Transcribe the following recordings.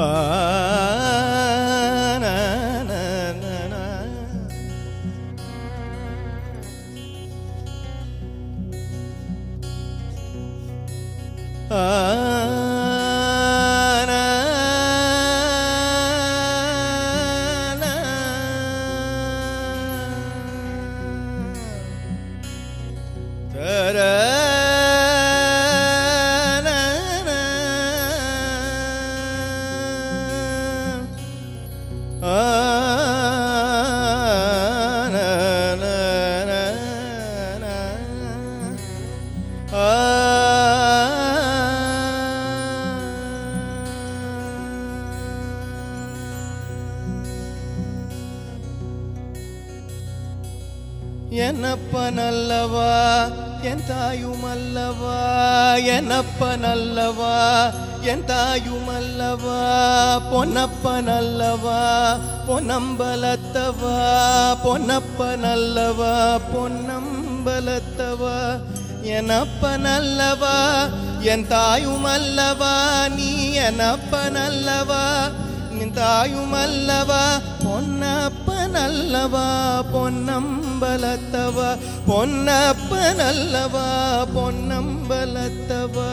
da da என்னப்ப நல்லவா என் தாயுமல்லவா? என்னப்ப நல்லவா என் தாயுமல்லவா? பொன்னப்ப நல்லவா பொன்னம்பலத்தவா? பொன்னப்ப நல்லவா பொன்னம்பலத்தவா? எனப்ப நல்லவா என் தாயுமல்லவா? நீ எனப்ப நல்லவா நின் தாயுமல்லவா? பொன்னப்ப நல்லவா பொன்னம்பலத்தவா? பொன்னப்ப நல்லவா பொன்னம்பலத்தவா?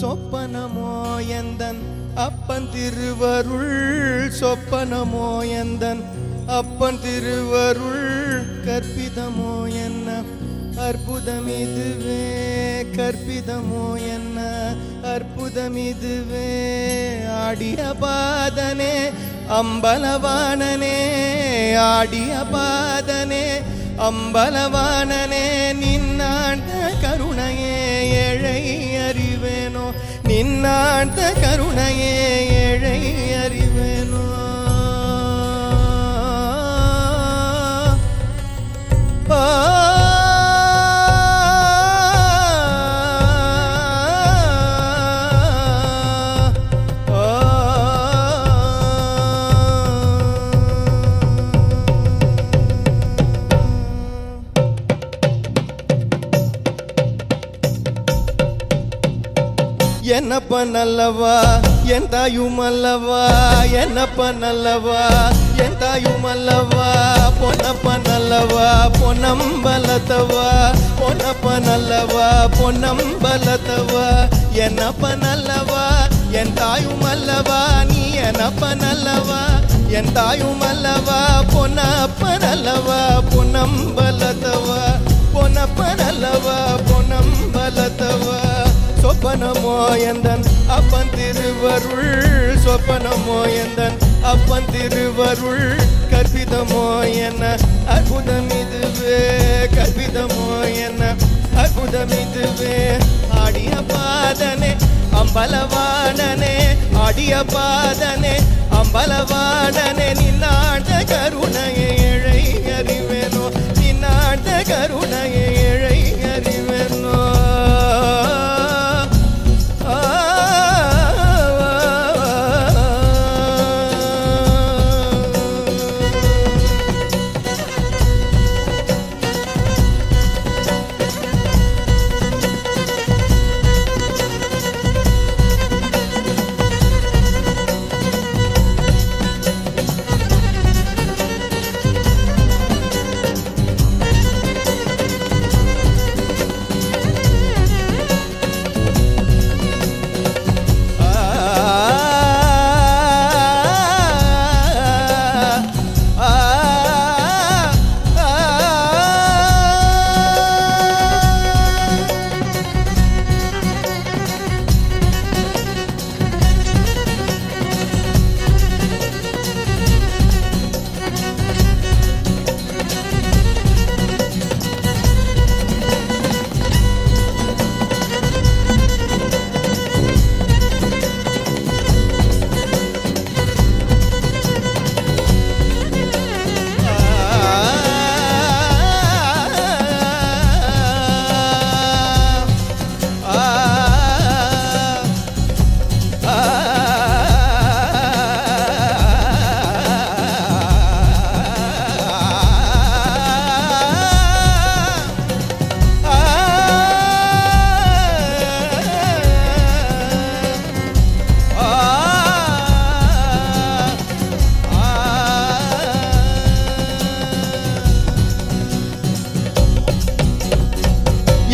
சொப்பனமோ எந்தன் அப்பன் திருவருள்? சொப்பனமோ எந்தன் அப்பன் திருவருள்? கற்பிதமோ என்ன? அற்புதம் இதுவே கற்பிதமோ என்ன? அற்புதமிதுவே ஆடிய பாதனே அம்பலவாணனே ஆடிய பாதனே அம்பலவாணனே நின்னாண்ட கருணையே ஏழை அறிவேனோ நின்னாண்ட கருணையே ஏழை அறிவேனோ என்னப்ப நல்லவா என் தாயும் அல்லவா? என்னப்ப நல்லவா என் தாயும் அல்லவா? பொன்னப்ப நல்லவா பொன்னம்பலத்தவா? பொன்னப்ப நல்லவா பொன்னம்பலத்தவா? என்னப்ப நல்லவா என் தாயும் அல்லவா? நீ என்னப்ப நல்லவா என் தாயும் அல்லவா? பொன்னப்ப நல்லவா பொன்னம்பலத்தவா? பொன்னப்ப நல்லவா சொப்பனமோ அப்பன் திருவருள் சொப்பனமோயந்தன் அப்பன் திருவருள் கற்பிதமோ என்ன? அற்புதம் இதுவே கற்பிதமோ என்ன? அற்புதம் இதுவே ஆடிய பாதனே அம்பலவாணனே ஆடிய பாதனே அம்பலவாணனே நின்னாண்ட கருணையை.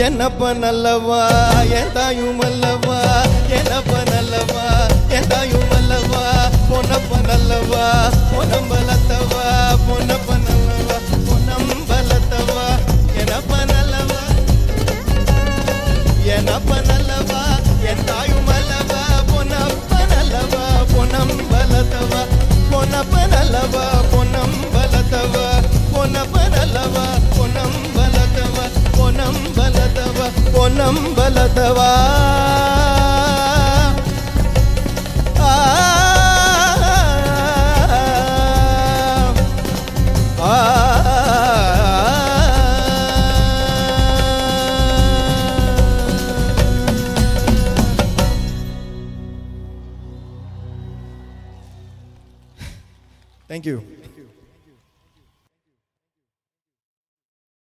என்னப்ப நல்லவா? என் தாயும் அல்லவா? என்னப்ப நல்லவா? என் தாயும் அல்லவா? பொன்னப்ப நல்லவா? பொன்னப்ப